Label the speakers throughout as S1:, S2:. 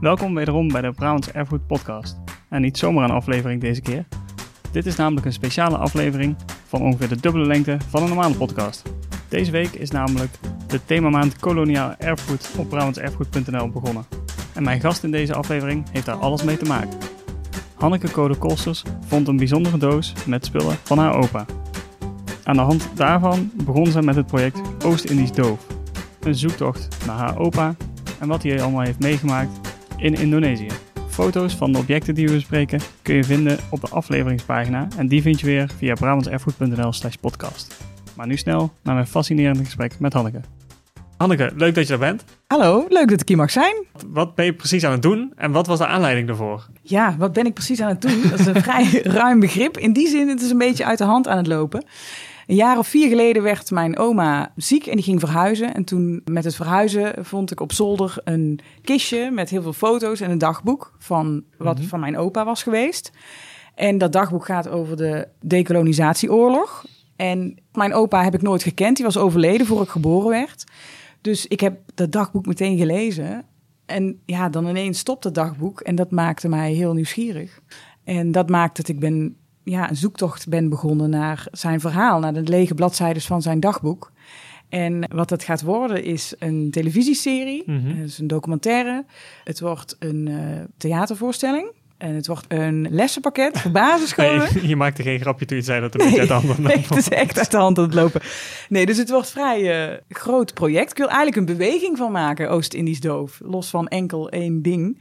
S1: Welkom wederom bij de Brabants Erfgoed Podcast. En niet zomaar een aflevering deze keer. Dit is namelijk een speciale aflevering van ongeveer de dubbele lengte van een normale podcast. Deze week is namelijk de themamaand koloniaal erfgoed op brabantserfgoed.nl begonnen. En mijn gast in deze aflevering heeft daar alles mee te maken. Hanneke Code vond een bijzondere doos met spullen van haar opa. Aan de hand daarvan begon ze met het project Oost-Indisch Doof. Een zoektocht naar haar opa en wat hij allemaal heeft meegemaakt in Indonesië. Foto's van de objecten die we bespreken kun je vinden op de afleveringspagina en die vind je weer via brabantserfgoed.nl slash podcast. Maar nu snel naar mijn fascinerende gesprek met Hanneke. Hanneke, leuk dat je er bent.
S2: Hallo, leuk dat ik hier mag zijn.
S1: Wat ben je precies aan het doen en wat was de aanleiding daarvoor?
S2: Ja, wat ben ik precies aan het doen? Dat is een vrij ruim begrip. In die zin, het is een beetje uit de hand aan het lopen. Een jaar of vier geleden werd mijn oma ziek en die ging verhuizen. En toen met het verhuizen vond ik op zolder een kistje met heel veel foto's en een dagboek van wat
S1: Mhm.
S2: van mijn opa was geweest. En dat dagboek gaat over de decolonisatieoorlog. En mijn opa heb ik nooit gekend. Die was overleden voor ik geboren werd. Dus ik heb dat dagboek meteen gelezen. En ja, dan ineens stopt het dagboek. En dat maakte mij heel nieuwsgierig. En dat maakt dat ik ben, ja, een zoektocht ben begonnen naar zijn verhaal. Naar de lege bladzijden van zijn dagboek. En wat het gaat worden is een televisieserie. Het is een documentaire. Het wordt een eh, theatervoorstelling. En het wordt een lessenpakket voor basisscholen.
S1: Nee, je maakte geen grapje toen je zei dat het een beetje uit de hand aan
S2: Nee,
S1: het
S2: is echt uit de hand aan het lopen. Nee, dus het wordt een vrij eh, groot project. Ik wil eigenlijk een beweging van maken, Oost-Indisch doof. Los van enkel één ding.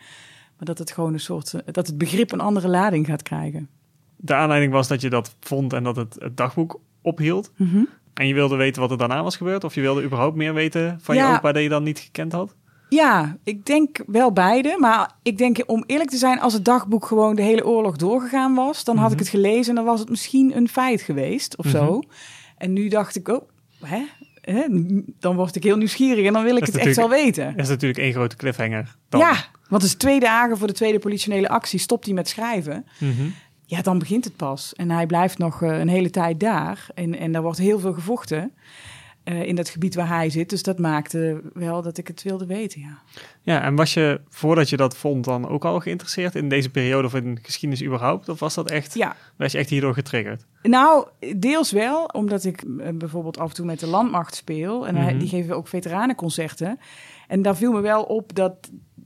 S2: Maar dat het gewoon een soort, eh, dat het begrip een andere lading gaat krijgen.
S1: De aanleiding was dat je dat vond en dat het, het dagboek ophield.
S2: Mhm.
S1: En je wilde weten wat er daarna was gebeurd? Of je wilde überhaupt meer weten van
S2: Ja.
S1: je opa dat je dan niet gekend had?
S2: Ja, ik denk wel beide. Maar ik denk, om eerlijk te zijn, als het dagboek gewoon de hele oorlog doorgegaan was, dan had ik het gelezen en dan was het misschien een feit geweest of zo. En nu dacht ik, oh, hè? Hè? Dan word ik heel nieuwsgierig en dan wil ik het echt wel weten.
S1: Dat is natuurlijk één grote cliffhanger. Dan.
S2: Ja, want het is twee dagen voor de tweede politionele actie. Stopt hij met schrijven.
S1: Mhm.
S2: Ja, dan begint het pas. En hij blijft nog eh, een hele tijd daar. En, en daar wordt heel veel gevochten eh, in dat gebied waar hij zit. Dus dat maakte wel dat ik het wilde weten, ja.
S1: Ja, en was je voordat je dat vond dan ook al geïnteresseerd in deze periode of in geschiedenis überhaupt? Of was dat echt,
S2: Ja,
S1: was je echt hierdoor getriggerd?
S2: nou, deels wel. Omdat ik eh, bijvoorbeeld af en toe met de landmacht speel. En
S1: Mhm.
S2: die geven ook veteranenconcerten. En daar viel me wel op dat,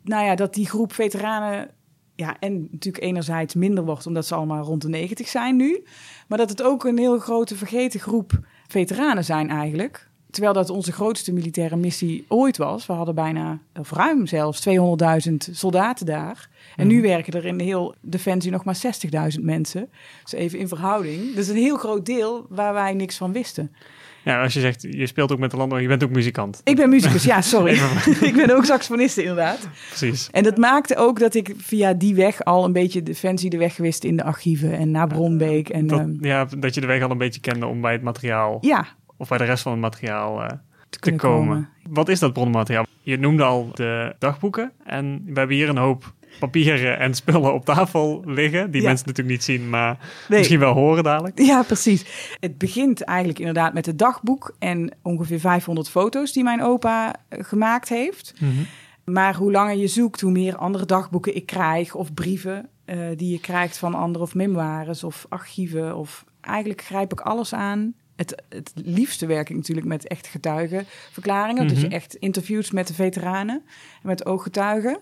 S2: nou ja, dat die groep veteranen... Ja, en natuurlijk enerzijds minder wordt omdat ze allemaal rond de 90 zijn nu. Maar dat het ook een heel grote vergeten groep veteranen zijn eigenlijk. Terwijl dat onze grootste militaire missie ooit was. We hadden bijna, of ruim zelfs, 200.000 soldaten daar. En nu werken er in de heel Defensie nog maar 60.000 mensen. Dus even in verhouding. Dus een heel groot deel waar wij niks van wisten.
S1: Ja, als je zegt, je speelt ook met de landbouw, je bent ook muzikant.
S2: Ik ben muzikus, ja, sorry. ik ben ook saxofoniste inderdaad.
S1: Precies.
S2: En dat maakte ook dat ik via die weg al een beetje Defensie de weg wist in de archieven en naar Bronbeek. En
S1: Dat,
S2: ehm,
S1: ja, dat je de weg al een beetje kende om bij het materiaal,
S2: ja,
S1: of bij de rest van het materiaal eh, te komen.
S2: komen.
S1: Wat is dat bronnenmateriaal? Je noemde al de dagboeken en we hebben hier een hoop papieren en spullen op tafel liggen, die
S2: Ja.
S1: mensen natuurlijk niet zien, maar
S2: Nee.
S1: misschien wel horen dadelijk.
S2: Ja, precies. Het begint eigenlijk inderdaad met het dagboek en ongeveer 500 foto's die mijn opa eh, gemaakt heeft. Maar hoe langer je zoekt, hoe meer andere dagboeken ik krijg of brieven eh, die je krijgt van anderen of memoires of archieven. Of eigenlijk grijp ik alles aan. Het, het liefste werk ik natuurlijk met echt getuigenverklaringen. Dus je
S1: Mhm.
S2: echt interviews met de veteranen en met ooggetuigen.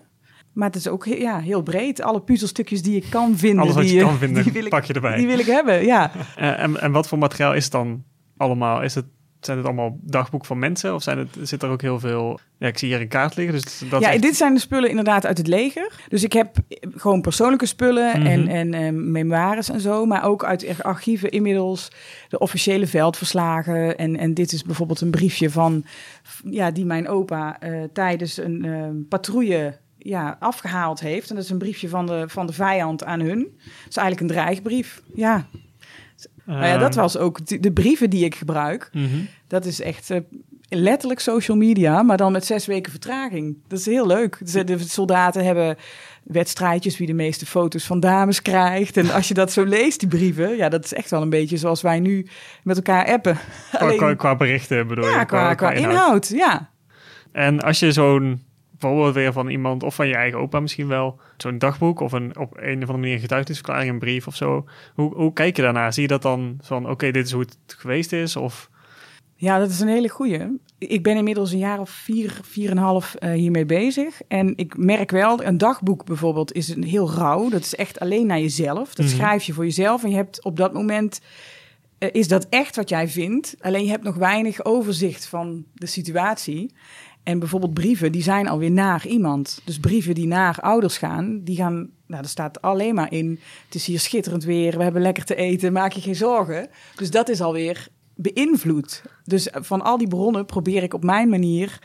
S2: Maar het is ook ja, heel breed. Alle puzzelstukjes die ik kan vinden.
S1: Alles wat
S2: die,
S1: je kan vinden,
S2: die wil ik,
S1: pak je erbij.
S2: Die wil ik hebben, ja.
S1: En, en wat voor materiaal is het dan allemaal? Is het, zijn het allemaal dagboek van mensen? Of zijn het, zit er ook heel veel... Ja, ik zie hier een kaart liggen, dus dat
S2: ja,
S1: echt-
S2: dit zijn de spullen inderdaad uit het leger. Dus ik heb gewoon persoonlijke spullen
S1: Mhm.
S2: en, en eh, memoires en zo. Maar ook uit archieven inmiddels de officiële veldverslagen. En, en dit is bijvoorbeeld een briefje van... Ja, die mijn opa eh, tijdens een eh, patrouille ja, afgehaald heeft. En dat is een briefje van de, van de vijand aan hun. Dat is eigenlijk een dreigbrief. Ja, nou ja, dat
S1: Ehm,
S2: was ook de, de brieven die ik gebruik.
S1: mhm.
S2: Dat is echt eh, letterlijk social media, maar dan met zes weken vertraging. Dat is heel leuk. Dus, eh, De soldaten hebben wedstrijdjes wie de meeste foto's van dames krijgt. En als je dat zo leest, die brieven, ja, dat is echt wel een beetje zoals wij nu met elkaar appen.
S1: Qua, qua, qua berichten bedoel
S2: ja,
S1: je?
S2: qua, qua inhoud, ja.
S1: En als je zo'n bijvoorbeeld weer van iemand, of van je eigen opa misschien wel, zo'n dagboek of een, op een of andere manier getuigenisverklaring, een brief of zo. Hoe, hoe kijk je daarnaar? Zie je dat dan van, oké, dit is hoe het geweest is? Of...
S2: Ja, dat is een hele goeie. Ik ben inmiddels een jaar of vier, vier en een half uh, hiermee bezig. En ik merk wel, een dagboek bijvoorbeeld is een heel rauw. Dat is echt alleen naar jezelf. Dat mm schrijf je voor jezelf. En je hebt op dat moment, uh, is dat echt wat jij vindt. Alleen je hebt nog weinig overzicht van de situatie. En bijvoorbeeld brieven, die zijn alweer naar iemand. Dus brieven die naar ouders gaan, die gaan, nou, er staat alleen maar in, het is hier schitterend weer, we hebben lekker te eten, maak je geen zorgen. Dus dat is alweer beïnvloed. Dus van al die bronnen probeer ik op mijn manier,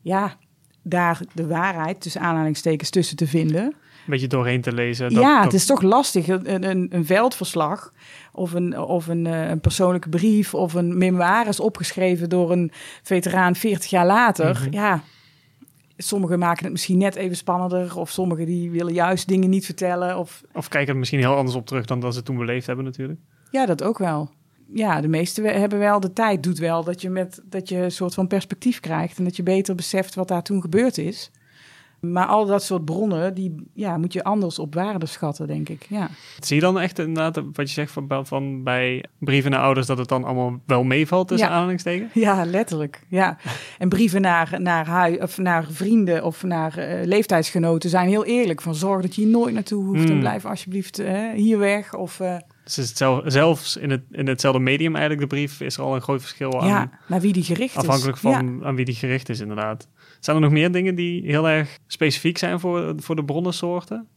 S2: ja, daar de waarheid tussen aanhalingstekens tussen te vinden. Een
S1: beetje doorheen te lezen.
S2: Dat, ja, het is toch lastig. Een, een, een veldverslag of, een, of een, eh, een, persoonlijke brief of een memoires opgeschreven door een veteraan 40 jaar later. Mhm. Ja, sommigen maken het misschien net even spannender. Of sommigen die willen juist dingen niet vertellen. Of,
S1: of kijken er misschien heel anders op terug dan dat ze toen beleefd hebben natuurlijk.
S2: Ja, dat ook wel ja, de meeste hebben wel, de tijd doet wel dat je, met, dat je een soort van perspectief krijgt en dat je beter beseft wat daar toen gebeurd is. Maar al dat soort bronnen, die ja, moet je anders op waarde schatten, denk ik. Ja.
S1: Zie je dan echt inderdaad wat je zegt van, van bij brieven naar ouders, dat het dan allemaal wel meevalt tussen ja. aanhalingstekens?
S2: Ja, letterlijk. Ja. En brieven naar, naar, hui, of naar vrienden of naar uh, leeftijdsgenoten zijn heel eerlijk. Van zorg dat je hier nooit naartoe hoeft en hmm. blijf alsjeblieft uh, hier weg. Of, uh,
S1: dus zelfs in, het, in hetzelfde medium eigenlijk, de brief, is er al een groot verschil aan.
S2: Ja, naar wie die gericht
S1: is. Afhankelijk van aan wie die gericht is, inderdaad. Zijn er nog meer dingen die heel erg specifiek zijn voor, voor de bronnensoorten?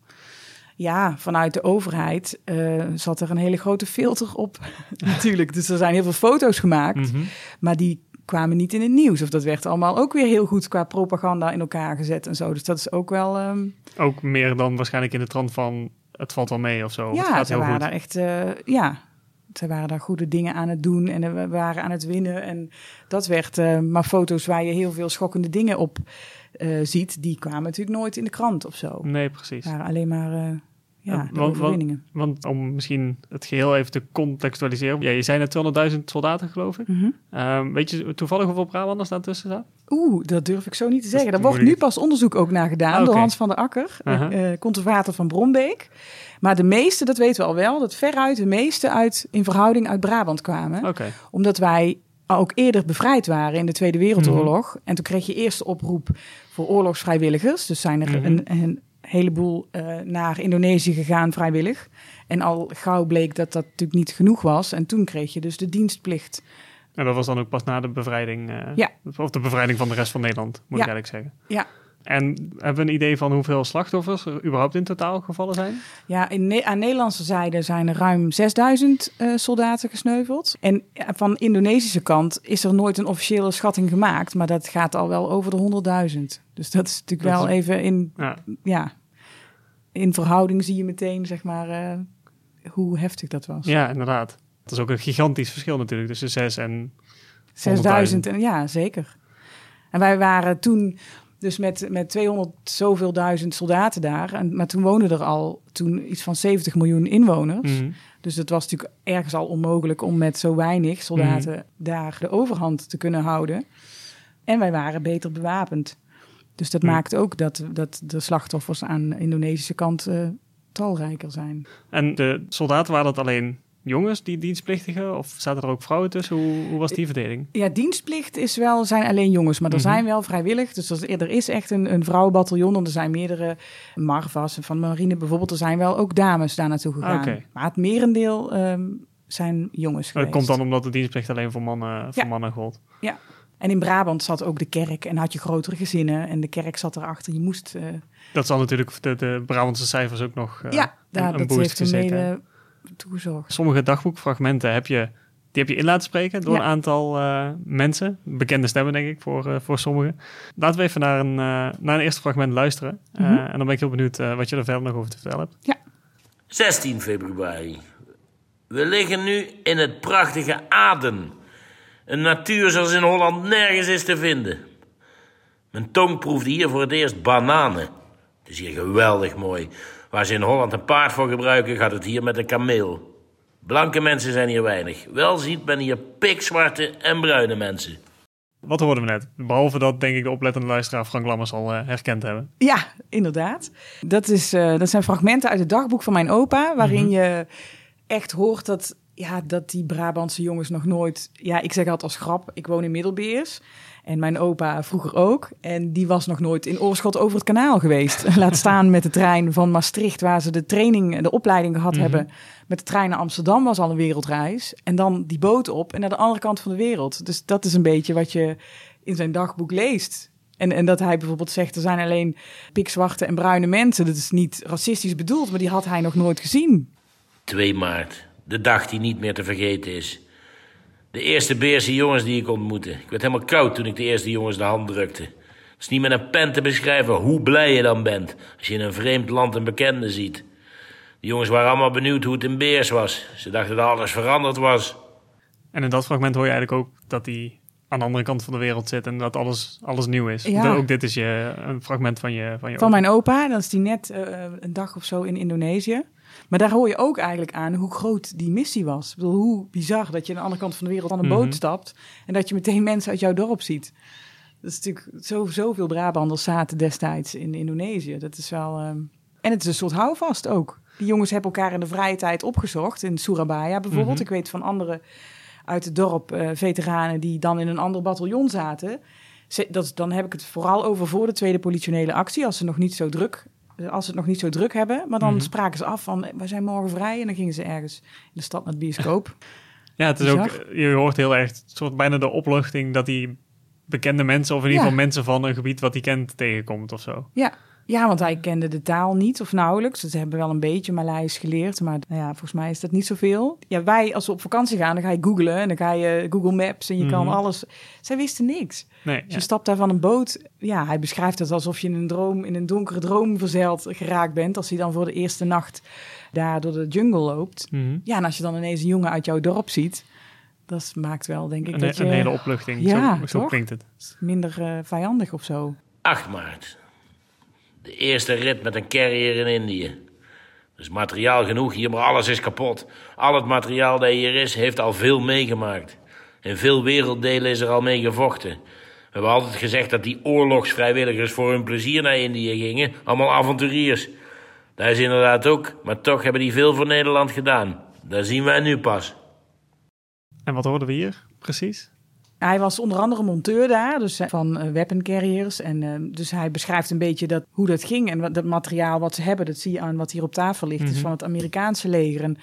S2: Ja, vanuit de overheid uh, zat er een hele grote filter op, natuurlijk. Dus er zijn heel veel foto's gemaakt, mhm. maar die kwamen niet in het nieuws. Of dat werd allemaal ook weer heel goed qua propaganda in elkaar gezet en zo. Dus dat is ook wel... Ehm,
S1: ook meer dan waarschijnlijk in de trant van het valt wel mee of zo.
S2: Ja, het ze waren daar echt, uh, ja, ze waren daar goede dingen aan het doen en we waren aan het winnen. En dat werd, uh, maar foto's waar je heel veel schokkende dingen op uh, ziet, die kwamen natuurlijk nooit in de krant of zo.
S1: Nee, precies.
S2: waren alleen maar ja,
S1: de want, overwinningen. Want, om misschien het geheel even te contextualiseren. Ja, je zei net 200.000 soldaten, geloof ik. Mm weet je toevallig hoeveel Brabanders daartussen staan?
S2: Oeh, dat durf ik zo niet te zeggen. Daar wordt nu pas onderzoek ook naar gedaan door Hans van der Akker, uh -huh. uh, conservator van Brombeek. Maar de meeste, dat weten we al wel, dat veruit de meeste uit, in verhouding uit Brabant kwamen.
S1: Okay.
S2: Omdat wij ook eerder bevrijd waren in de Tweede Wereldoorlog. Mm En toen kreeg je eerst oproep voor oorlogsvrijwilligers. Dus zijn er mm -hmm. een, een heleboel uh, naar Indonesië gegaan vrijwillig. En al gauw bleek dat dat natuurlijk niet genoeg was. En toen kreeg je dus de dienstplicht.
S1: En dat was dan ook pas na de bevrijding, uh,
S2: ja.
S1: of de bevrijding van de rest van Nederland, moet
S2: ja.
S1: ik eigenlijk zeggen.
S2: Ja.
S1: En hebben we een idee van hoeveel slachtoffers er überhaupt in totaal gevallen zijn?
S2: Ja, in ne aan Nederlandse zijde zijn er ruim 6000 uh, soldaten gesneuveld. En van Indonesische kant is er nooit een officiële schatting gemaakt, maar dat gaat al wel over de 100.000. Dus dat is natuurlijk dat wel is... even in, ja. ja. In verhouding zie je meteen, zeg maar, uh, hoe heftig dat was.
S1: Ja, inderdaad. Dat is ook een gigantisch verschil natuurlijk tussen 6 en
S2: 6000. En, ja, zeker. En wij waren toen dus met, met 200 zoveel duizend soldaten daar. En, maar toen woonden er al toen iets van 70 miljoen inwoners.
S1: Mhm.
S2: Dus het was natuurlijk ergens al onmogelijk om met zo weinig soldaten
S1: Mhm.
S2: daar de overhand te kunnen houden. En wij waren beter bewapend. Dus dat
S1: Ja.
S2: maakt ook dat, dat de slachtoffers aan de Indonesische kant eh, talrijker zijn.
S1: En de soldaten waren dat alleen jongens, die dienstplichtigen? Of zaten er ook vrouwen tussen? Hoe, hoe was die verdeling?
S2: Ja, dienstplicht is wel, zijn alleen jongens, maar er
S1: Mhm.
S2: zijn wel vrijwillig. Dus er, er is echt een, een vrouwenbataljon. En er zijn meerdere Marvas en van marine bijvoorbeeld. Er zijn wel ook dames daar naartoe gegaan.
S1: Oké.
S2: Maar het merendeel ehm, zijn jongens
S1: Dat
S2: geweest.
S1: komt dan omdat de dienstplicht alleen voor mannen, voor
S2: Ja.
S1: mannen gold.
S2: En in Brabant zat ook de kerk en had je grotere gezinnen. En de kerk zat erachter. Je moest... eh,
S1: Dat zal natuurlijk de, de Brabantse cijfers ook nog eh,
S2: ja,
S1: een,
S2: daar,
S1: een
S2: dat
S1: boost
S2: heeft een
S1: gezeten.
S2: hele toegezorgd.
S1: Sommige dagboekfragmenten heb je, die heb je in laten spreken door
S2: Ja.
S1: een aantal eh, mensen. Bekende stemmen, denk ik, voor, eh, voor sommigen. Laten we even naar een, eh, naar een eerste fragment luisteren. Eh,
S2: Mhm.
S1: en dan ben ik heel benieuwd eh, wat je er verder nog over te vertellen hebt.
S3: 16 februari. We liggen nu in het prachtige Aden. Een natuur zoals in Holland nergens is te vinden. Mijn tong proefde hier voor het eerst bananen. Het is hier geweldig mooi. Waar ze in Holland een paard voor gebruiken, gaat het hier met een kameel. Blanke mensen zijn hier weinig. Wel ziet men hier pikzwarte en bruine mensen.
S1: Wat hoorden we net? Behalve dat, denk ik, de oplettende luisteraar Frank Lammers al uh, herkend hebben.
S2: Ja, inderdaad. Dat, is, uh, dat zijn fragmenten uit het dagboek van mijn opa, waarin mm -hmm. je echt hoort dat, ja, dat die Brabantse jongens nog nooit... Ja, ik zeg altijd als grap, ik woon in Middelbeers. En mijn opa vroeger ook. En die was nog nooit in Oorschot over het kanaal geweest. Laat staan met de trein van Maastricht, waar ze de training, de opleiding gehad mm -hmm. hebben. Met de trein naar Amsterdam was al een wereldreis. En dan die boot op en naar de andere kant van de wereld. Dus dat is een beetje wat je in zijn dagboek leest. En, en dat hij bijvoorbeeld zegt, er zijn alleen pikzwarte en bruine mensen. Dat is niet racistisch bedoeld, maar die had hij nog nooit gezien.
S3: 2 maart, de dag die niet meer te vergeten is. De eerste Beerse jongens die ik ontmoette. Ik werd helemaal koud toen ik de eerste jongens de hand drukte. Het is niet met een pen te beschrijven hoe blij je dan bent... als je in een vreemd land een bekende ziet. De jongens waren allemaal benieuwd hoe het in Beers was. Ze dachten dat alles veranderd was.
S1: En in dat fragment hoor je eigenlijk ook dat hij aan de andere kant van de wereld zit... en dat alles, alles nieuw is.
S2: Ja.
S1: Ook dit is je, een fragment van je Van, je
S2: van mijn opa, dan is die net uh, een dag of zo in Indonesië... Maar daar hoor je ook eigenlijk aan hoe groot die missie was. Ik bedoel, hoe bizar dat je aan de andere kant van de wereld aan een boot
S1: Mhm.
S2: stapt... en dat je meteen mensen uit jouw dorp ziet. Dat is natuurlijk zo, zoveel Brabanders zaten destijds in Indonesië. Dat is wel... ehm, En het is een soort houvast ook. Die jongens hebben elkaar in de vrije tijd opgezocht. In Surabaya bijvoorbeeld.
S1: Mhm.
S2: Ik weet van anderen uit het dorp, eh, veteranen... die dan in een ander bataljon zaten. Ze- Dat, dan heb ik het vooral over voor de tweede politionele actie... als ze nog niet zo druk als ze het nog niet zo druk hebben. Maar dan
S1: Mhm.
S2: spraken ze af van, wij zijn morgen vrij. En dan gingen ze ergens in de stad naar het bioscoop.
S1: Ja, het is ook,
S2: Bizar.
S1: je hoort heel erg soort bijna de opluchting dat hij bekende mensen, of in ieder
S2: Ja.
S1: geval mensen van een gebied wat hij kent, tegenkomt of zo.
S2: ja. Ja, want hij kende de taal niet of nauwelijks. Ze hebben wel een beetje Maleis geleerd. Maar nou ja, volgens mij is dat niet zoveel. Ja, wij als we op vakantie gaan, dan ga je googlen. En dan ga je Google Maps en je kan
S1: Mhm.
S2: alles. Zij wisten niks.
S1: Nee,
S2: Dus
S1: ja.
S2: je stapt daar van een boot. Ja, hij beschrijft het alsof je in een droom, in een donkere droom verzeild geraakt bent. Als hij dan voor de eerste nacht daar door de jungle loopt.
S1: Mhm.
S2: Ja, en als je dan ineens een jongen uit jouw dorp ziet, dat maakt wel, denk ik,
S1: Een,
S2: dat je
S1: een hele opluchting.
S2: Ja,
S1: zo, zo klinkt het.
S2: minder eh, vijandig of zo.
S3: 8 maart. De eerste rit met een carrier in Indië. Is materiaal genoeg hier, maar alles is kapot. Al het materiaal dat hier is, heeft al veel meegemaakt. In veel werelddelen is er al mee gevochten. We hebben altijd gezegd dat die oorlogsvrijwilligers voor hun plezier naar Indië gingen. Allemaal avonturiers. Dat is inderdaad ook, maar toch hebben die veel voor Nederland gedaan. Dat zien wij nu pas.
S1: En wat hoorden we hier precies?
S2: Hij was onder andere monteur daar, dus eh, van eh, weapon carriers. En eh, dus hij beschrijft een beetje dat, hoe dat ging. En wat, dat materiaal wat ze hebben, dat zie je aan wat hier op tafel ligt.
S1: Mhm.
S2: is van het Amerikaanse leger. En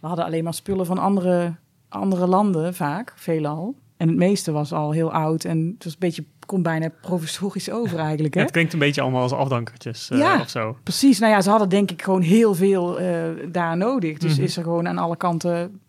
S2: we hadden alleen maar spullen van andere, andere landen vaak, veelal. En het meeste was al heel oud. En het was een beetje, komt bijna professorisch over eigenlijk. Hè?
S1: Het klinkt een beetje allemaal als afdankertjes
S2: Ja.
S1: of zo.
S2: Precies, nou ja, ze hadden denk ik gewoon heel veel daar nodig. Dus
S1: Mhm.
S2: is er gewoon aan alle kanten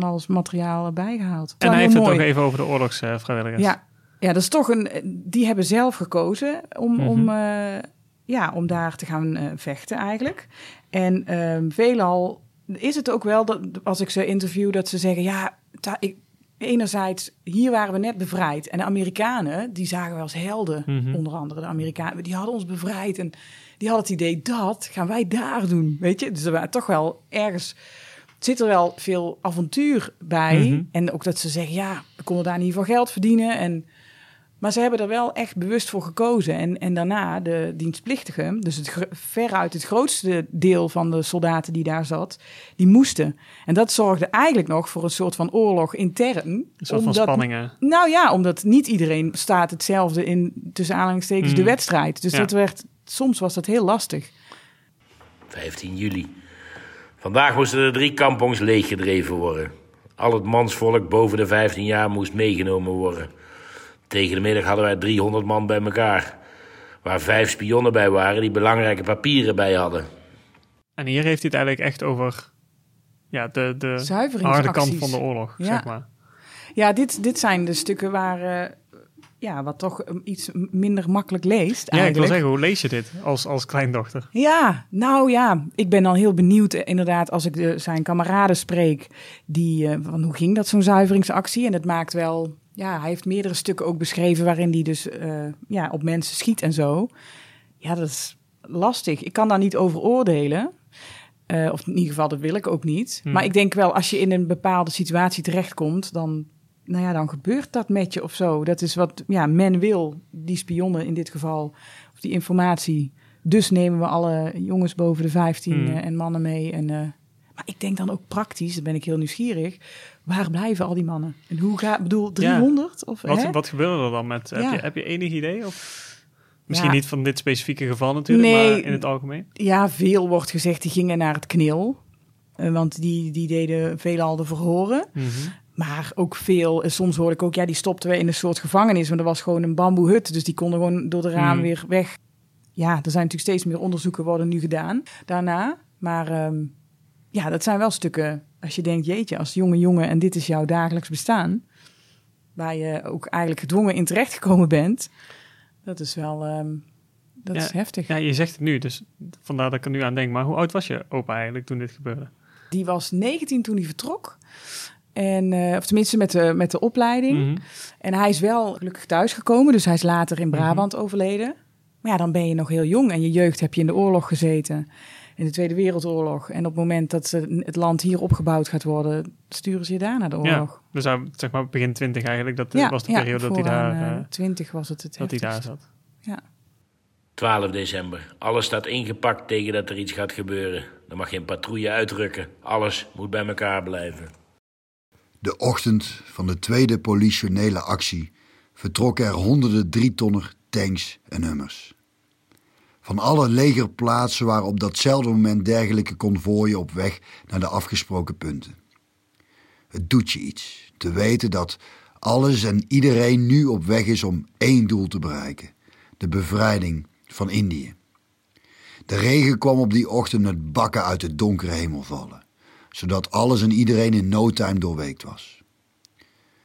S2: van alles materiaal bijgehaald.
S1: En hij heeft het
S2: mooi.
S1: ook even over de oorlogsvrijwilligers.
S2: Ja, ja, dat is toch een. Die hebben zelf gekozen om,
S1: Mhm.
S2: om, eh, ja, om daar te gaan eh, vechten eigenlijk. En ehm, veelal is het ook wel dat als ik ze interview, dat ze zeggen: ja, ik, enerzijds hier waren we net bevrijd en de Amerikanen die zagen we als helden,
S1: Mhm.
S2: onder andere de Amerikanen, die hadden ons bevrijd en die hadden het idee dat gaan wij daar doen, weet je? Dus er waren toch wel ergens zit er wel veel avontuur bij.
S1: Mhm.
S2: En ook dat ze zeggen, ja, we konden daar in ieder geval geld verdienen. En, maar ze hebben er wel echt bewust voor gekozen. En, en daarna de dienstplichtigen, dus het, veruit het grootste deel van de soldaten die daar zat, die moesten. En dat zorgde eigenlijk nog voor een soort van oorlog intern.
S1: Een soort van spanningen.
S2: Nou ja, omdat niet iedereen staat hetzelfde in, tussen aanhalingstekens, de
S1: Mhm.
S2: wedstrijd. Dus
S1: Ja.
S2: dat werd, soms was dat heel lastig.
S3: 15 juli. Vandaag moesten de drie kampongs leeggedreven worden. Al het mansvolk boven de 15 jaar moest meegenomen worden. Tegen de middag hadden wij 300 man bij elkaar. Waar vijf spionnen bij waren die belangrijke papieren bij hadden.
S1: En hier heeft hij het eigenlijk echt over ja, de, de harde kant van de oorlog,
S2: Ja.
S1: zeg maar.
S2: Ja, dit, dit zijn de stukken waar, eh, ja, wat toch um, iets minder makkelijk leest
S1: Ja, ik wil
S2: eigenlijk.
S1: zeggen, hoe lees je dit als, als kleindochter?
S2: Ja, nou ja, ik ben dan heel benieuwd eh, inderdaad als ik de, zijn kameraden spreek. Die, eh, van hoe ging dat zo'n zuiveringsactie? En het maakt wel, ja, hij heeft meerdere stukken ook beschreven waarin hij dus eh, ja, op mensen schiet en zo. Ja, dat is lastig. Ik kan daar niet over oordelen. Of in ieder geval, dat wil ik ook niet.
S1: Hmm.
S2: Maar ik denk wel, als je in een bepaalde situatie terechtkomt, dan nou ja, dan gebeurt dat met je of zo. Dat is wat ja, men wil, die spionnen in dit geval, of die informatie. Dus nemen we alle jongens boven de 15
S1: Hmm.
S2: eh, en mannen mee. En, eh, maar ik denk dan ook praktisch, dan ben ik heel nieuwsgierig. Waar blijven al die mannen? En hoe gaat, bedoel, 300? Of,
S1: Wat,
S2: hè?
S1: wat gebeurde er dan met... Heb, je, heb je enig idee? Of, misschien
S2: Ja.
S1: niet van dit specifieke geval natuurlijk,
S2: Nee.
S1: maar in het algemeen.
S2: Ja, veel wordt gezegd, die gingen naar het knil. Eh, want die, die deden veelal de verhoren.
S1: Mhm.
S2: Maar ook veel, soms hoorde ik ook, ja, die stopten we in een soort gevangenis. Maar er was gewoon een bamboehut, dus die konden gewoon door de raam
S1: Hmm.
S2: weer weg. Ja, er zijn natuurlijk steeds meer onderzoeken worden nu gedaan daarna. Maar ehm, ja, dat zijn wel stukken, als je denkt, jeetje, als jonge jongen en dit is jouw dagelijks bestaan. Waar je ook eigenlijk gedwongen in terechtgekomen bent. Dat is wel, ehm, dat
S1: Ja,
S2: is heftig.
S1: Ja, je zegt het nu, dus vandaar dat ik er nu aan denk. Maar hoe oud was je opa eigenlijk toen dit gebeurde?
S2: Die was 19 toen hij vertrok. En, eh, of tenminste met de, met de opleiding.
S1: Mhm.
S2: En hij is wel gelukkig thuisgekomen, dus hij is later in
S1: Mhm.
S2: Brabant overleden. Maar ja, dan ben je nog heel jong en je jeugd heb je in de oorlog gezeten. In de Tweede Wereldoorlog. En op het moment dat ze- het land hier opgebouwd gaat worden, sturen ze je daar naar de oorlog.
S1: Dus hij, zeg maar begin twintig eigenlijk, dat
S2: Ja,
S1: was de
S2: ja,
S1: periode dat hij daar,
S2: eh,
S1: eh,
S2: 20 was het het
S1: dat hij daar zat.
S2: Ja.
S3: 12 december. Alles staat ingepakt tegen dat er iets gaat gebeuren. Er mag geen patrouille uitrukken. Alles moet bij elkaar blijven.
S4: De ochtend van de tweede politionele actie vertrokken er honderden drietonner, tanks en hummers. Van alle legerplaatsen waren op datzelfde moment dergelijke konvooien op weg naar de afgesproken punten. Het doet je iets te weten dat alles en iedereen nu op weg is om één doel te bereiken: de bevrijding van Indië. De regen kwam op die ochtend met bakken uit de donkere hemel vallen zodat alles en iedereen in no time doorweekt was.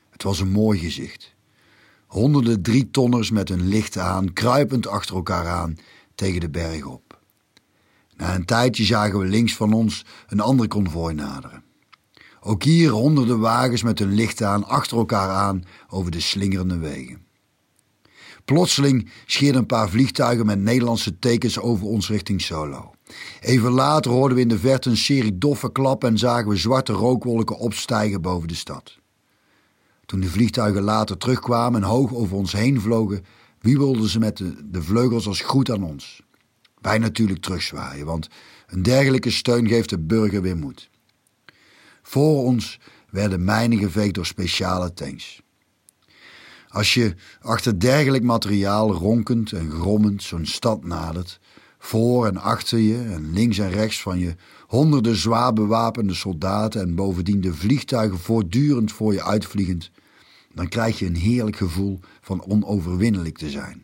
S4: Het was een mooi gezicht. Honderden drietonners met hun lichten aan, kruipend achter elkaar aan tegen de berg op. Na een tijdje zagen we links van ons een ander konvooi naderen. Ook hier honderden wagens met hun lichten aan, achter elkaar aan over de slingerende wegen. Plotseling scheerden een paar vliegtuigen met Nederlandse tekens over ons richting Solo. Even later hoorden we in de verte een serie doffe klappen en zagen we zwarte rookwolken opstijgen boven de stad. Toen de vliegtuigen later terugkwamen en hoog over ons heen vlogen, wiebelden ze met de, de vleugels als groet aan ons. Wij natuurlijk terugzwaaien, want een dergelijke steun geeft de burger weer moed. Voor ons werden mijnen geveegd door speciale tanks. Als je achter dergelijk materiaal ronkend en grommend zo'n stad nadert, voor en achter je en links en rechts van je honderden zwaar bewapende soldaten en bovendien de vliegtuigen voortdurend voor je uitvliegend, dan krijg je een heerlijk gevoel van onoverwinnelijk te zijn.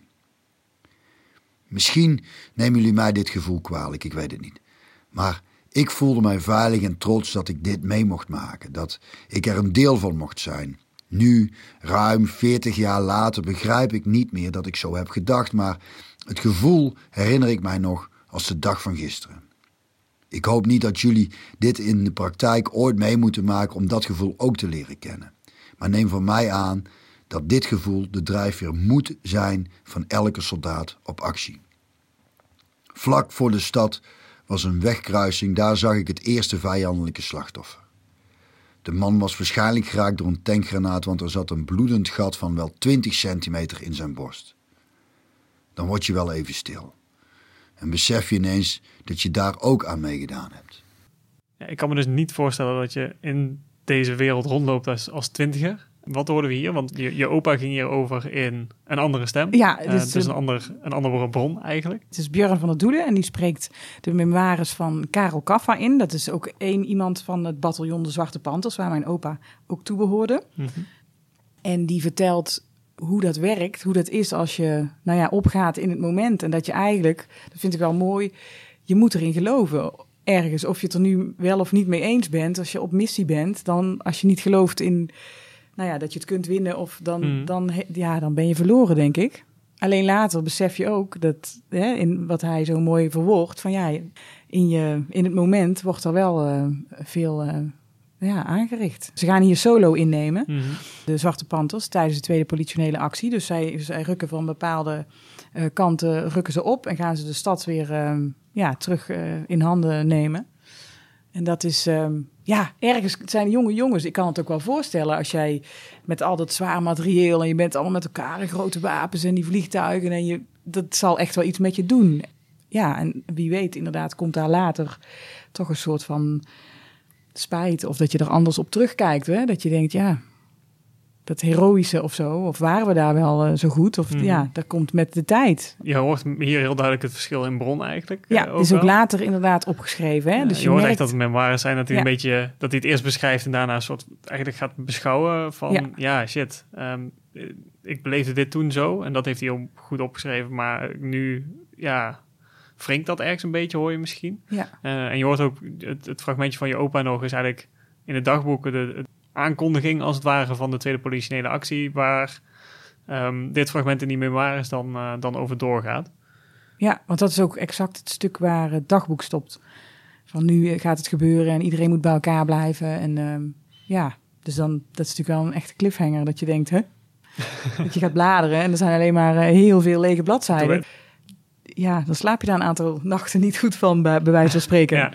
S4: Misschien nemen jullie mij dit gevoel kwalijk, ik weet het niet. Maar ik voelde mij veilig en trots dat ik dit mee mocht maken, dat ik er een deel van mocht zijn. Nu, ruim 40 jaar later, begrijp ik niet meer dat ik zo heb gedacht, maar het gevoel herinner ik mij nog als de dag van gisteren. Ik hoop niet dat jullie dit in de praktijk ooit mee moeten maken om dat gevoel ook te leren kennen. Maar neem van mij aan dat dit gevoel de drijfveer moet zijn van elke soldaat op actie. Vlak voor de stad was een wegkruising, daar zag ik het eerste vijandelijke slachtoffer. De man was waarschijnlijk geraakt door een tankgranaat, want er zat een bloedend gat van wel 20 centimeter in zijn borst. Dan word je wel even stil. En besef je ineens dat je daar ook aan meegedaan hebt.
S1: Ja, ik kan me dus niet voorstellen dat je in deze wereld rondloopt als, als twintiger. Wat hoorden we hier? Want je, je opa ging hier over in een andere stem.
S2: Ja,
S1: Eh,
S2: dus,
S1: het is een, ander, een andere bron eigenlijk.
S2: Het is Björn van der Doelen en die spreekt de memoires van Karel Kaffa in. Dat is ook één iemand van het bataljon De Zwarte Panthers, waar mijn opa ook toe behoorde.
S1: Mhm.
S2: En die vertelt hoe dat werkt, hoe dat is als je nou ja, opgaat in het moment. En dat je eigenlijk, dat vind ik wel mooi, je moet erin geloven. Ergens, of je het er nu wel of niet mee eens bent. Als je op missie bent, dan als je niet gelooft in nou ja, dat je het kunt winnen, of dan,
S1: Mhm.
S2: dan, ja, dan ben je verloren, denk ik. Alleen later besef je ook dat, hè, in wat hij zo mooi verwoordt, van ja, in, je, in het moment wordt er wel eh, veel eh, ja, aangericht. Ze gaan hier solo innemen,
S1: Mhm.
S2: de Zwarte Panthers, tijdens de tweede politionele actie. Dus zij, zij rukken van bepaalde eh, kanten rukken ze op en gaan ze de stad weer eh, ja, terug eh, in handen nemen. En dat is, eh, ja, ergens het zijn jonge jongens. Ik kan het ook wel voorstellen als jij met al dat zwaar materieel en je bent allemaal met elkaar en grote wapens en die vliegtuigen en je, dat zal echt wel iets met je doen. Ja, en wie weet, inderdaad, komt daar later toch een soort van spijt of dat je er anders op terugkijkt. Hè? Dat je denkt, ja, dat heroïsche of zo, of waren we daar wel eh, zo goed? Of
S1: Mhm.
S2: ja, dat komt met de tijd.
S1: Je hoort hier heel duidelijk het verschil in bron eigenlijk.
S2: Ja,
S1: eh,
S2: het is ook
S1: wel.
S2: later inderdaad opgeschreven. Hè?
S1: Ja,
S2: dus
S1: je,
S2: je,
S1: hoort
S2: merkt,
S1: echt dat het memoires zijn dat hij
S2: Ja.
S1: een beetje dat hij het eerst beschrijft en daarna een soort eigenlijk gaat beschouwen van ja,
S2: Ja.
S1: shit, ehm, eh, ik beleefde dit toen zo en dat heeft hij ook goed opgeschreven, maar nu ja wringt dat ergens een beetje hoor je misschien.
S2: ja,
S1: Eh, en je hoort ook het, het fragmentje van je opa nog is eigenlijk in de dagboeken de, de aankondiging als het ware van de tweede politionele actie waar ehm, dit fragment in die memoires dan, eh, dan over doorgaat.
S2: ja, want dat is ook exact het stuk waar het dagboek stopt. Van nu gaat het gebeuren en iedereen moet bij elkaar blijven. En ehm, ja, dus dan, dat is natuurlijk wel een echte cliffhanger. Dat je denkt, hè? dat je gaat bladeren en er zijn alleen maar eh, heel veel lege bladzijden. Ja, dan slaap je daar een aantal nachten niet goed van, bij, bij wijze van spreken.
S1: Ja.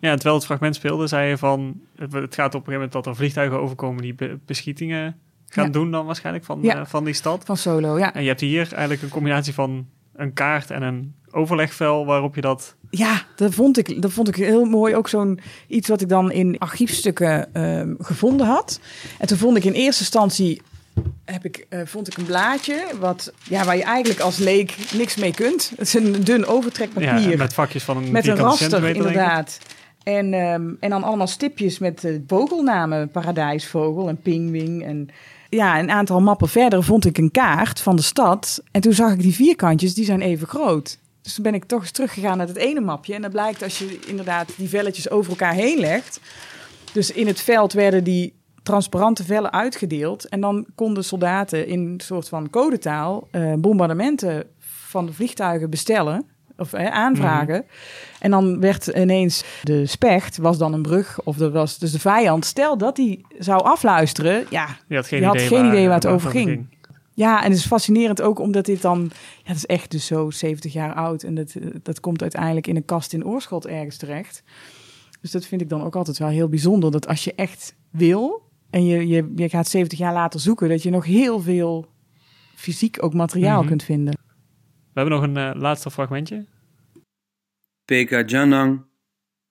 S1: Ja, terwijl het fragment speelde, zei je van... Het, het gaat op een gegeven moment dat er vliegtuigen overkomen... die be- beschietingen gaan
S2: Ja.
S1: doen dan waarschijnlijk van,
S2: Ja.
S1: eh, van die stad.
S2: Van solo, ja.
S1: En je hebt hier eigenlijk een combinatie van een kaart en een overlegvel... waarop je dat...
S2: Ja, dat vond ik, dat vond ik heel mooi. Ook zo'n iets wat ik dan in archiefstukken ehm, gevonden had. En toen vond ik in eerste instantie heb ik, eh, vond ik een blaadje wat, ja, waar je eigenlijk als leek niks mee kunt. Het is een dun overtrekpapier
S1: Ja, met vakjes van een
S2: met een raster inderdaad. En, ehm, en dan allemaal stipjes met eh, vogelnamen. Paradijsvogel en pingwing. En ja, een aantal mappen verder vond ik een kaart van de stad. En toen zag ik die vierkantjes, die zijn even groot. Dus toen ben ik toch eens teruggegaan naar het ene mapje. En dan blijkt als je inderdaad die velletjes over elkaar heen legt. Dus in het veld werden die transparante vellen uitgedeeld. En dan konden soldaten in een soort van codetaal eh, bombardementen van de vliegtuigen bestellen. Of eh, aanvragen. En dan werd ineens de specht, was dan een brug. Of er was dus de vijand. Stel dat hij zou afluisteren. Ja,
S1: Je had geen,
S2: had
S1: idee,
S2: geen
S1: waar,
S2: idee waar het
S1: waar
S2: over ging. ja, en het is fascinerend ook omdat dit dan... Ja, het is echt dus zo 70 jaar oud. En dat, eh, dat komt uiteindelijk in een kast in Oorschot ergens terecht. Dus dat vind ik dan ook altijd wel heel bijzonder. Dat als je echt wil en je, je, je gaat 70 jaar later zoeken... dat je nog heel veel fysiek ook materiaal
S1: Mhm.
S2: kunt vinden.
S1: We hebben nog een eh, laatste fragmentje.
S5: PK Janang,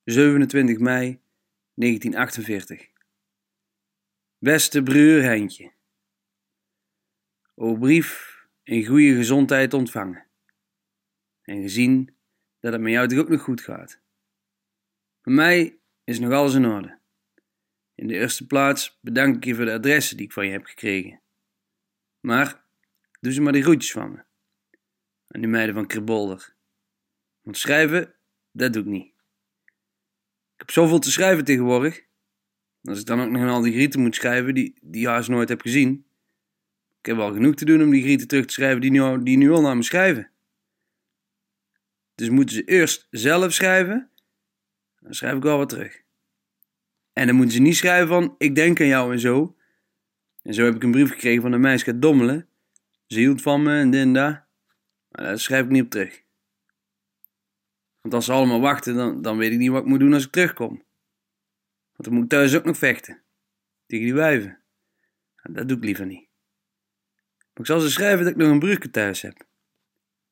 S5: 27 mei 1948. Beste broer Heintje. O brief in goede gezondheid ontvangen. En gezien dat het met jou toch ook nog goed gaat. Bij mij is nog alles in orde. In de eerste plaats bedank ik je voor de adressen die ik van je heb gekregen. Maar doe ze maar de groetjes van me. Aan die meiden van Kribolder. Want schrijven, dat doe ik niet. Ik heb zoveel te schrijven tegenwoordig. Als ik dan ook nog al die grieten moet schrijven die, die je haast nooit heb gezien. Ik heb wel genoeg te doen om die grieten terug te schrijven die nu, die nu al naar me schrijven. Dus moeten ze eerst zelf schrijven. Dan schrijf ik wel wat terug. En dan moeten ze niet schrijven van ik denk aan jou en zo. En zo heb ik een brief gekregen van een meisje uit Dommelen. Ze hield van me en dit en dat. Maar daar schrijf ik niet op terug. Want als ze allemaal wachten, dan, dan weet ik niet wat ik moet doen als ik terugkom. Want dan moet ik thuis ook nog vechten. Tegen die wijven. En dat doe ik liever niet. Maar ik zal ze schrijven dat ik nog een broertje thuis heb.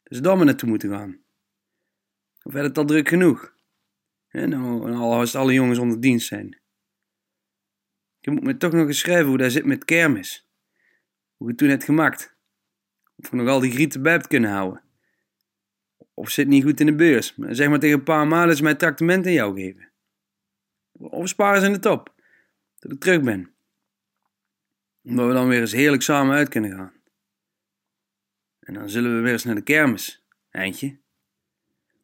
S5: Dus daar maar naartoe moeten gaan. Of werd het al druk genoeg? En nou, al als alle jongens onder dienst zijn. Je moet me toch nog eens schrijven hoe dat zit met kermis. Hoe je toen hebt gemaakt. Of ik nog al die grieten bij hebt kunnen houden. Of zit niet goed in de beurs. Maar zeg maar tegen een paar maanden ze mijn tractement aan jou geven. Of sparen ze in de top. Dat ik terug ben. Omdat we dan weer eens heerlijk samen uit kunnen gaan. En dan zullen we weer eens naar de kermis. Eindje.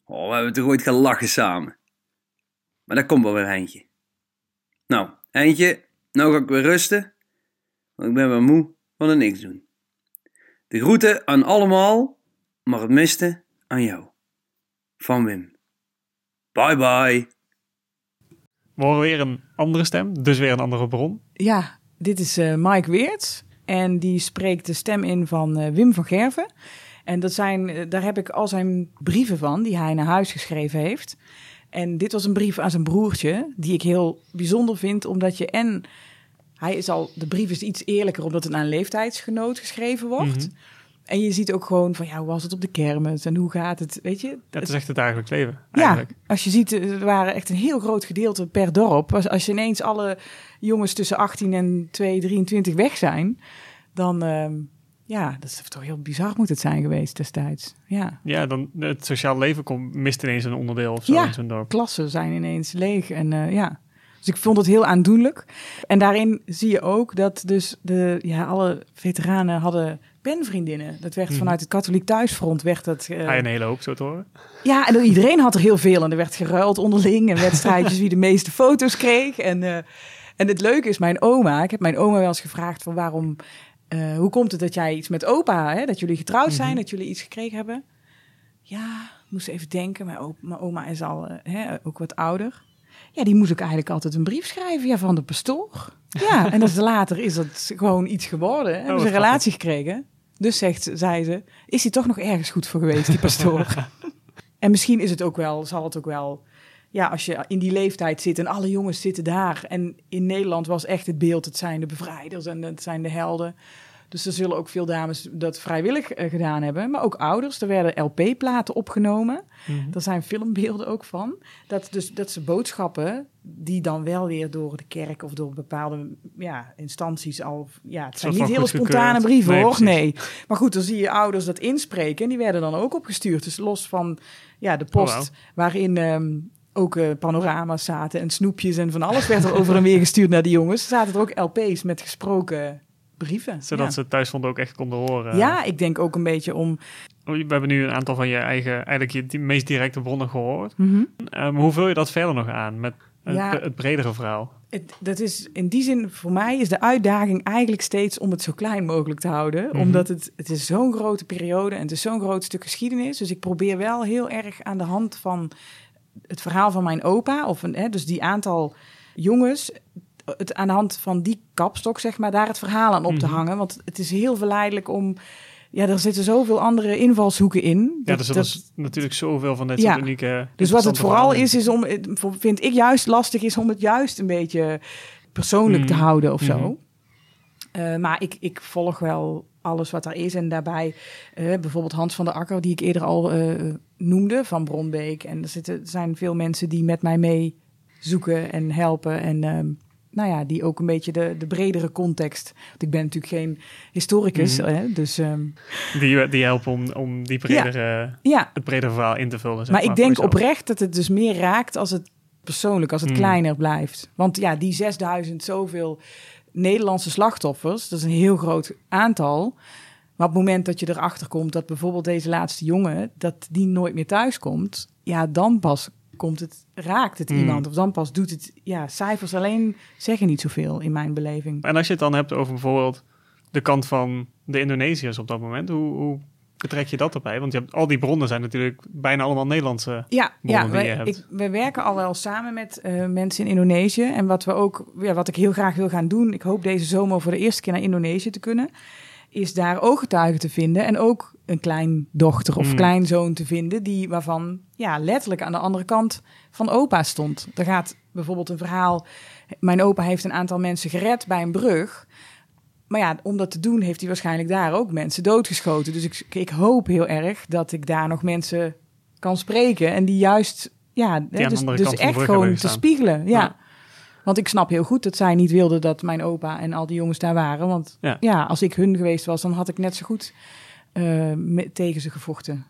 S5: Oh, we hebben toch ooit gelachen samen. Maar dat komt wel weer Eindje. Nou, Eindje, nou ga ik weer rusten. Want ik ben wel moe van het niks doen. De groeten aan allemaal, maar het miste aan jou. Van Wim. Bye bye.
S1: We horen weer een andere stem, dus weer een andere bron.
S2: Ja, dit is eh, Mike Weerts. En die spreekt de stem in van eh, Wim van Gerven. En dat zijn, eh, daar heb ik al zijn brieven van, die hij naar huis geschreven heeft. En dit was een brief aan zijn broertje, die ik heel bijzonder vind, omdat je en hij is al, de brief is iets eerlijker omdat het aan een leeftijdsgenoot geschreven wordt.
S1: Mhm.
S2: En je ziet ook gewoon van, ja, hoe was het op de kermis en hoe gaat het, weet je?
S1: Dat is echt het dagelijks leven,
S2: Ja,
S1: eigenlijk.
S2: als je ziet, er waren echt een heel groot gedeelte per dorp. Als, als je ineens alle jongens tussen 18 en 2, 23 weg zijn, dan, ehm, ja, dat is toch heel bizar moet het zijn geweest destijds. Ja,
S1: Ja, dan het sociaal leven komt, mist ineens een onderdeel of zo
S2: Ja.
S1: in zo'n dorp.
S2: klassen zijn ineens leeg en eh, ja. Dus ik vond het heel aandoenlijk. En daarin zie je ook dat dus de, ja, alle veteranen hadden penvriendinnen. Dat werd
S1: Mhm.
S2: vanuit het katholiek thuisfront werd dat... eh,
S1: Ga je een hele hoop zo te horen?
S2: Ja, en iedereen had er heel veel. En er werd geruild onderling en wedstrijdjes wie de meeste foto's kreeg. En, eh, en het leuke is, mijn oma, ik heb mijn oma wel eens gevraagd van waarom, eh, hoe komt het dat jij iets met opa, hè, dat jullie getrouwd zijn,
S1: Mhm.
S2: dat jullie iets gekregen hebben? Ja, moest even denken. Mijn, oma is al eh, hè, ook wat ouder. Ja, die moest ik eigenlijk altijd een brief schrijven ja, van de pastoor. Ja, en is later is dat gewoon iets geworden. Hebben
S1: wat
S2: ze een
S1: grappig.
S2: relatie gekregen. Dus zegt, zei ze, is hij toch nog ergens goed voor geweest, die pastoor? En misschien is het ook wel, zal het ook wel. Ja, als je in die leeftijd zit en alle jongens zitten daar. En in Nederland was echt het beeld: het zijn de bevrijders en het zijn de helden. Dus er zullen ook veel dames dat vrijwillig eh, gedaan hebben. Maar ook ouders. Er werden LP-platen opgenomen.
S1: Mhm.
S2: Er zijn filmbeelden ook van. Dat, dus, dat ze boodschappen, die dan wel weer door de kerk of door bepaalde ja, instanties al. Ja, het zijn niet hele spontane brieven
S1: Nee,
S2: hoor.
S1: precies.
S2: Nee. Maar goed, dan zie je ouders dat inspreken. En die werden dan ook opgestuurd. Dus los van ja, de post,
S1: Oh,
S2: waarin. ehm, ook eh, panorama's zaten en snoepjes en van alles werd er over en weer gestuurd naar die jongens. Zaten er ook LP's met gesproken brieven.
S1: Zodat
S2: ja.
S1: ze het thuisfront ook echt konden horen.
S2: Ja, ik denk ook een beetje om.
S1: We hebben nu een aantal van je eigen, eigenlijk je die meest directe bronnen gehoord. Maar hoe vul je dat verder nog aan met het,
S2: Ja.
S1: het bredere verhaal?
S2: Het, dat is in die zin voor mij is de uitdaging eigenlijk steeds om het zo klein mogelijk te houden.
S1: Mhm.
S2: Omdat het, het is zo'n grote periode en het is zo'n groot stuk geschiedenis. Dus ik probeer wel heel erg aan de hand van het verhaal van mijn opa, of een, hè, dus die aantal jongens, het aan de hand van die kapstok, zeg maar, daar het verhaal aan op te
S1: Mhm.
S2: hangen. Want het is heel verleidelijk om. Ja, er zitten zoveel andere invalshoeken in.
S1: Ja,
S2: Dat-
S1: dus er
S2: dat-
S1: is natuurlijk zoveel van dit
S2: Ja.
S1: soort unieke...
S2: dus wat het vooral
S1: verhalen.
S2: is, is om, vind ik juist lastig, is om het juist een beetje persoonlijk te
S1: Mhm.
S2: houden of zo.
S1: Mhm.
S2: Eh, maar ik, ik volg wel alles wat er is. En daarbij eh, bijvoorbeeld Hans van der Akker, die ik eerder al eh, noemde, van Bronbeek. En er, zitten, zijn veel mensen die met mij mee zoeken en helpen. En ehm, nou ja, die ook een beetje de, de bredere context. Want ik ben natuurlijk geen historicus.
S1: Mhm.
S2: hè, dus ehm,
S1: Die, die helpen om, om die bredere,
S2: ja,
S1: het bredere verhaal in te vullen. zeg
S2: maar ik denk
S1: jezelf.
S2: oprecht dat het dus meer raakt als het persoonlijk, als het
S1: Mm.
S2: kleiner blijft. Want ja, die 6000 zoveel Nederlandse slachtoffers, dat is een heel groot aantal. Maar op het moment dat je erachter komt dat bijvoorbeeld deze laatste jongen, dat die nooit meer thuis komt, ja, dan pas komt het, raakt het
S1: Mm.
S2: iemand. Of dan pas doet het, ja, cijfers alleen zeggen niet zoveel in mijn beleving.
S1: En als je het dan hebt over bijvoorbeeld de kant van de Indonesiërs op dat moment, hoe, hoe betrek je dat erbij? Want je hebt, al die bronnen zijn natuurlijk bijna allemaal Nederlandse.
S2: Ja,
S1: bronnen
S2: ja
S1: die je
S2: wij,
S1: hebt.
S2: ik, we werken al wel samen met eh, mensen in Indonesië. En wat we ook, ja, wat ik heel graag wil gaan doen, ik hoop deze zomer voor de eerste keer naar Indonesië te kunnen, is daar ooggetuigen te vinden en ook een kleindochter of
S1: Mm.
S2: kleinzoon te vinden die waarvan ja letterlijk aan de andere kant van opa stond. Er gaat bijvoorbeeld een verhaal. Mijn opa heeft een aantal mensen gered bij een brug. Maar ja, om dat te doen heeft hij waarschijnlijk daar ook mensen doodgeschoten. Dus ik, ik hoop heel erg dat ik daar nog mensen kan spreken. En die juist, ja, dus, dus echt gewoon te spiegelen. Ja.
S1: Ja.
S2: Want ik snap heel goed dat zij niet wilden dat mijn opa en al die jongens daar waren. Want
S1: Ja.
S2: ja, als ik hun geweest was, dan had ik net zo goed eh, tegen ze gevochten.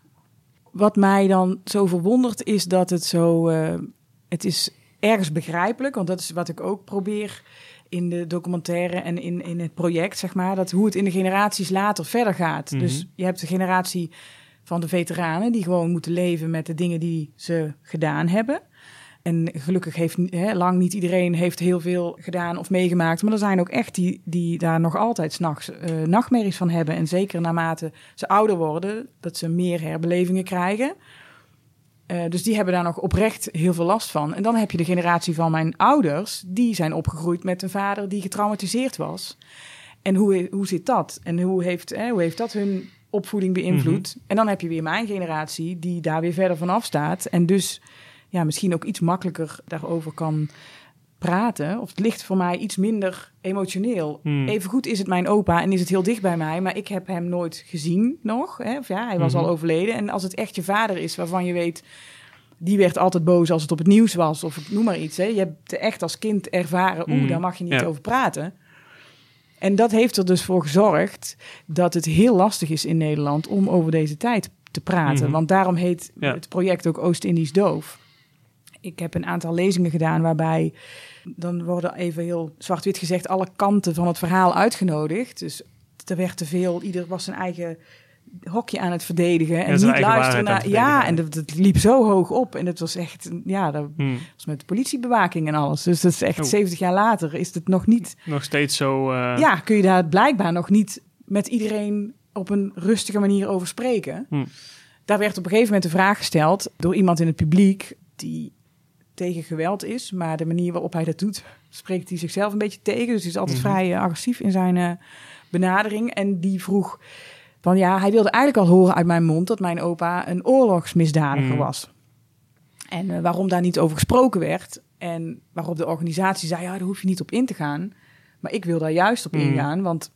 S2: Wat mij dan zo verwondert is dat het zo... eh, het is ergens begrijpelijk, want dat is wat ik ook probeer in de documentaire en in, in het project, zeg maar. Dat hoe het in de generaties later verder gaat.
S1: Mhm.
S2: Dus je hebt de generatie van de veteranen die gewoon moeten leven met de dingen die ze gedaan hebben. En gelukkig heeft hè, lang niet iedereen heeft heel veel gedaan of meegemaakt. Maar er zijn ook echt die, die daar nog altijd s'nachts eh nachtmerries van hebben. En zeker naarmate ze ouder worden, dat ze meer herbelevingen krijgen. Eh, dus die hebben daar nog oprecht heel veel last van. En dan heb je de generatie van mijn ouders. Die zijn opgegroeid met een vader die getraumatiseerd was. En hoe, hoe zit dat? En hoe heeft, hè, hoe heeft dat hun opvoeding beïnvloed? En dan heb je weer mijn generatie die daar weer verder van afstaat. En dus ja, misschien ook iets makkelijker daarover kan praten. Of het ligt voor mij iets minder emotioneel.
S1: Hmm.
S2: Evengoed is het mijn opa en is het heel dicht bij mij, maar ik heb hem nooit gezien nog. Hè? Of ja, hij was
S1: Mhm.
S2: al overleden. En als het echt je vader is, waarvan je weet, die werd altijd boos als het op het nieuws was, of ik noem maar iets. Hè? Je hebt echt als kind ervaren, oeh,
S1: Mhm.
S2: daar mag je niet
S1: Ja.
S2: over praten. En dat heeft er dus voor gezorgd dat het heel lastig is in Nederland om over deze tijd te praten. Want daarom heet
S1: Ja.
S2: het project ook Oost-Indisch Doof. Ik heb een aantal lezingen gedaan waarbij dan worden even heel zwart-wit gezegd alle kanten van het verhaal uitgenodigd. Dus er werd te veel, ieder was zijn eigen hokje aan het verdedigen en
S1: Ja,
S2: niet luisteren naar. Ja, en dat, dat liep zo hoog op en het was echt, ja, dat
S1: Hmm.
S2: was met politiebewaking en alles. Dus dat is echt
S1: Oh.
S2: 70 jaar later is het nog niet
S1: Nog steeds zo... eh,
S2: ja, kun je daar blijkbaar nog niet met iedereen op een rustige manier over spreken.
S1: Hm.
S2: Daar werd op een gegeven moment de vraag gesteld door iemand in het publiek die tegen geweld is, maar de manier waarop hij dat doet, spreekt hij zichzelf een beetje tegen. Dus hij is altijd
S1: Mhm.
S2: vrij eh, agressief in zijn eh, benadering. En die vroeg van ja, hij wilde eigenlijk al horen uit mijn mond dat mijn opa een oorlogsmisdadiger
S1: Mhm.
S2: was. En eh, waarom daar niet over gesproken werd. En waarop de organisatie zei, ja, daar hoef je niet op in te gaan. Maar ik wil daar juist op
S1: Mhm.
S2: ingaan. Want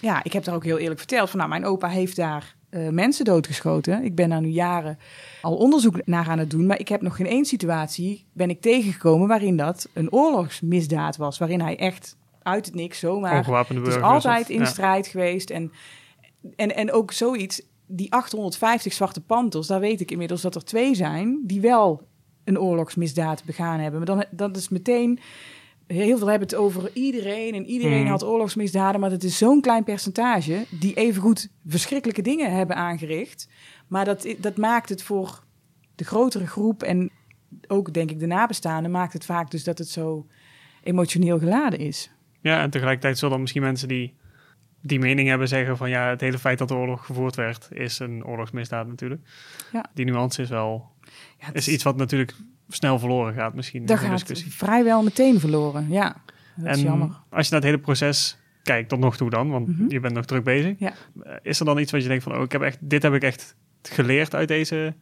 S2: ja, ik heb daar ook heel eerlijk verteld. Van, nou, mijn opa heeft daar eh, mensen doodgeschoten. Ik ben daar nu jaren al onderzoek naar aan het doen. Maar ik heb nog geen één situatie ben ik tegengekomen waarin dat een oorlogsmisdaad was. Waarin hij echt uit het niks zomaar...
S1: Ongewapende
S2: Het is
S1: burgers.
S2: altijd in
S1: ja.
S2: strijd geweest. En, en, en ook zoiets, die 850 zwarte panthers, daar weet ik inmiddels dat er twee zijn die wel een oorlogsmisdaad begaan hebben. Maar dan, dat is meteen, heel veel hebben het over iedereen en iedereen
S1: Hmm.
S2: had oorlogsmisdaden, maar dat is zo'n klein percentage die evengoed verschrikkelijke dingen hebben aangericht. Maar dat, dat maakt het voor de grotere groep en ook denk ik de nabestaanden, maakt het vaak dus dat het zo emotioneel geladen is.
S1: Ja, en tegelijkertijd zullen er misschien mensen die die mening hebben zeggen van ja, het hele feit dat de oorlog gevoerd werd is een oorlogsmisdaad natuurlijk.
S2: Ja.
S1: Die nuance is wel
S2: Ja, het
S1: is iets wat natuurlijk snel verloren gaat misschien
S2: Dat
S1: de
S2: gaat
S1: discussie.
S2: vrijwel meteen verloren, ja. Dat is jammer.
S1: als je naar het hele proces kijkt tot nog toe dan, want
S2: Mhm.
S1: je bent nog druk bezig.
S2: Ja.
S1: Eh, Is er dan iets wat je denkt van oh, ik heb echt, dit heb ik echt geleerd uit deze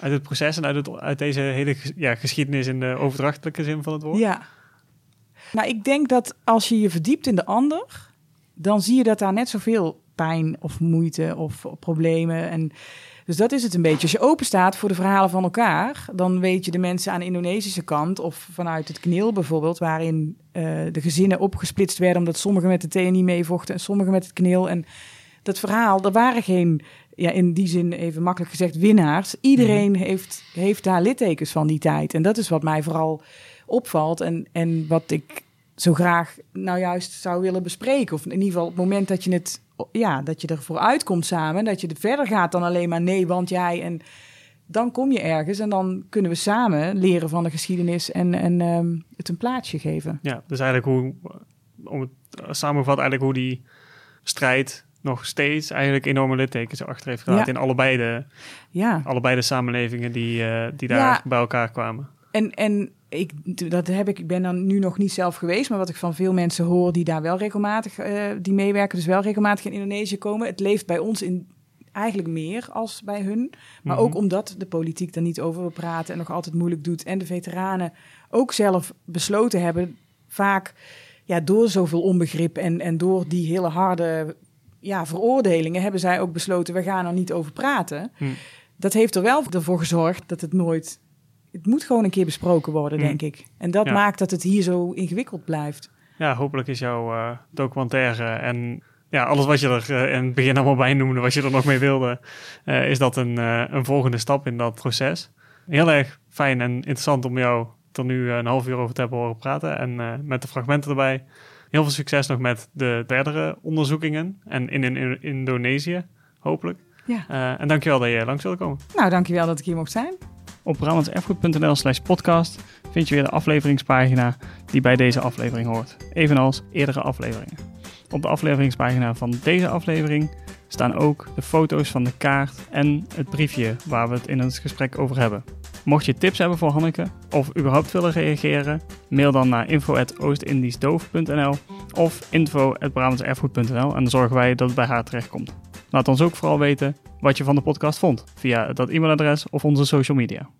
S1: uit het proces en uit, het, uit deze hele ja, geschiedenis in de overdrachtelijke zin van het woord?
S2: Ja. Nou, ik denk dat als je je verdiept in de ander, dan zie je dat daar net zoveel pijn of moeite of problemen en dus dat is het een beetje. Als je open staat voor de verhalen van elkaar, dan weet je de mensen aan de Indonesische kant of vanuit het KNIL bijvoorbeeld, waarin eh, de gezinnen opgesplitst werden omdat sommigen met de TNI meevochten en sommigen met het KNIL. En dat verhaal, er waren geen, ja, in die zin even makkelijk gezegd, winnaars. Iedereen heeft, heeft daar littekens van die tijd. En dat is wat mij vooral opvalt en, en wat ik zo graag nou juist zou willen bespreken. Of in ieder geval op het moment dat je het, ja, dat je ervoor uitkomt samen, dat je er verder gaat dan alleen maar nee, want jij en dan kom je ergens en dan kunnen we samen leren van de geschiedenis en, en ehm, het een plaatsje geven.
S1: Ja, dus eigenlijk hoe, om het samenvat, eigenlijk hoe die strijd nog steeds eigenlijk enorme littekens achter heeft
S2: Ja.
S1: in allebei de,
S2: Ja.
S1: allebei de samenlevingen die, eh, die daar
S2: Ja.
S1: bij elkaar kwamen.
S2: En, en ik, dat heb ik, ik ben dan nu nog niet zelf geweest, maar wat ik van veel mensen hoor die daar wel regelmatig, eh, die meewerken, dus wel regelmatig in Indonesië komen. Het leeft bij ons in eigenlijk meer als bij hun. Maar
S1: Mhm.
S2: ook omdat de politiek er niet over wil praten en nog altijd moeilijk doet. En de veteranen ook zelf besloten hebben, vaak ja, door zoveel onbegrip en, en door die hele harde ja, veroordelingen, hebben zij ook besloten, we gaan er niet over praten.
S1: Hm.
S2: Dat heeft er wel voor gezorgd dat het nooit het moet gewoon een keer besproken worden,
S1: Mm.
S2: denk ik. En dat
S1: Ja.
S2: maakt dat het hier zo ingewikkeld blijft.
S1: Ja, hopelijk is jouw eh, documentaire en ja, alles wat je er eh, in het begin allemaal bij noemde, wat je er nog mee wilde, eh, is dat een, een volgende stap in dat proces. Heel erg fijn en interessant om jou er nu een half uur over te hebben horen praten en met de fragmenten erbij. Heel veel succes nog met de verdere onderzoekingen en in, in, Indonesië, hopelijk.
S2: Ja.
S1: En dankjewel dat je langs wilde komen.
S2: Nou, dankjewel dat ik hier mocht zijn.
S1: Op brabantserfgoed.nl slash podcast vind je weer de afleveringspagina die bij deze aflevering hoort. Evenals eerdere afleveringen. Op de afleveringspagina van deze aflevering staan ook de foto's van de kaart en het briefje waar we het in het gesprek over hebben. Mocht je tips hebben voor Hanneke of überhaupt willen reageren, mail dan naar info.oostindiesdoof.nl of info.brabantserfgoed.nl en dan zorgen wij dat het bij haar terechtkomt. Laat ons ook vooral weten wat je van de podcast vond via dat e-mailadres of onze social media.